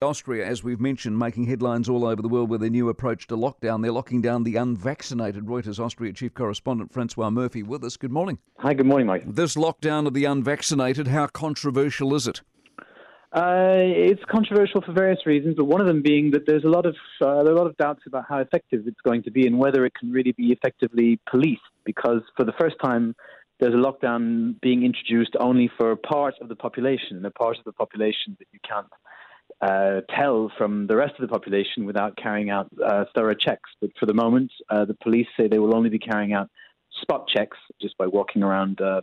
Austria, as we've mentioned, making headlines all over the world with their new approach to lockdown. They're locking down the unvaccinated. Reuters Austria chief correspondent Francois Murphy with us. Good morning. Hi, good morning, Mike. This lockdown of the unvaccinated, how controversial is it? Uh, it's controversial for various reasons, but one of them being that there's a lot of uh, there are a lot of doubts about how effective it's going to be and whether it can really be effectively policed. Because for the first time, there's a lockdown being introduced only for part of the population, and a part of the population that you can't uh, tell from the rest of the population without carrying out uh, thorough checks. But for the moment, uh, the police say they will only be carrying out spot checks just by walking around uh,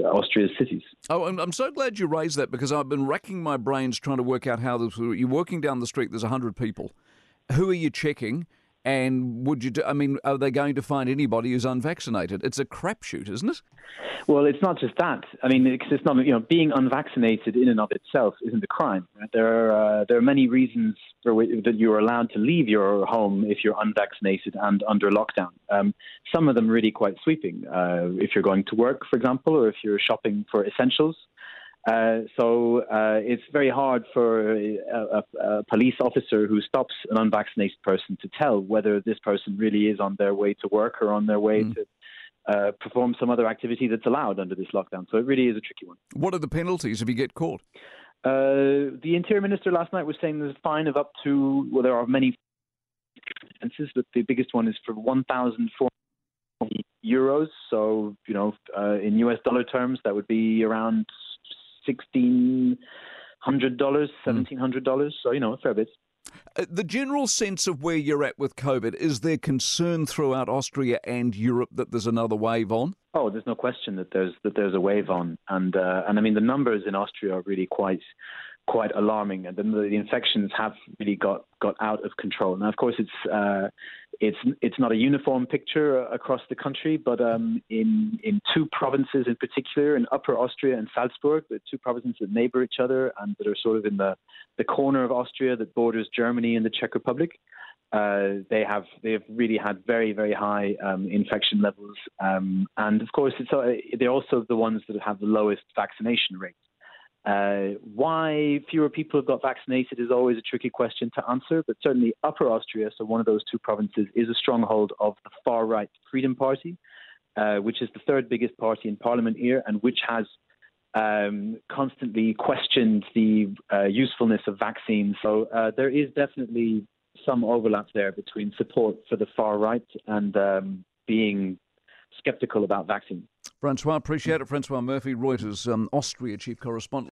Austria's cities. Oh, I'm, so glad you raised that because I've been racking my brains trying to work out how this. You're walking down the street, there's 100 people. Who are you checking? And would you? Do, I mean, are they going to find anybody who's unvaccinated? It's a crapshoot, isn't it? Well, it's not just that. I mean, it's, it's not. You know, being unvaccinated in and of itself isn't a crime. There are uh, there are many reasons for which, that you are allowed to leave your home if you're unvaccinated and under lockdown. Um, some of them really quite sweeping. Uh, if you're going to work, for example, or if you're shopping for essentials. Uh, so uh, it's very hard for a, a, a, police officer who stops an unvaccinated person to tell whether this person really is on their way to work or on their way mm. to uh, perform some other activity that's allowed under this lockdown. So it really is a tricky one. What are the penalties if you get caught? Uh, the interior minister last night was saying there's a fine of up to well, there are many offences, but the biggest one is for 1,400 euros. So you know, uh, in US dollar terms, that would be around sixteen hundred dollars, hmm. seventeen hundred dollars. So you know, a fair bit. Uh, the general sense of where you're at with COVID is there concern throughout Austria and Europe that there's another wave on? Oh, there's no question that there's that there's a wave on, and uh, and I mean the numbers in Austria are really quite quite alarming, and the, the infections have really got, got out of control. Now, of course, it's uh, it's it's not a uniform picture across the country, but um, in in two provinces in particular, in Upper Austria and Salzburg, the two provinces that neighbour each other and that are sort of in the the corner of Austria that borders Germany and the Czech Republic. Uh, they have they have really had very very high um, infection levels, um, and of course uh, they're also the ones that have the lowest vaccination rates. Uh, why fewer people have got vaccinated is always a tricky question to answer, but certainly Upper Austria, so one of those two provinces, is a stronghold of the far right Freedom Party, uh, which is the third biggest party in parliament here and which has um, constantly questioned the uh, usefulness of vaccines. So uh, there is definitely some overlap there between support for the far right and um, being skeptical about vaccines. Francois, appreciate it. Francois Murphy, Reuters, um, Austria chief correspondent.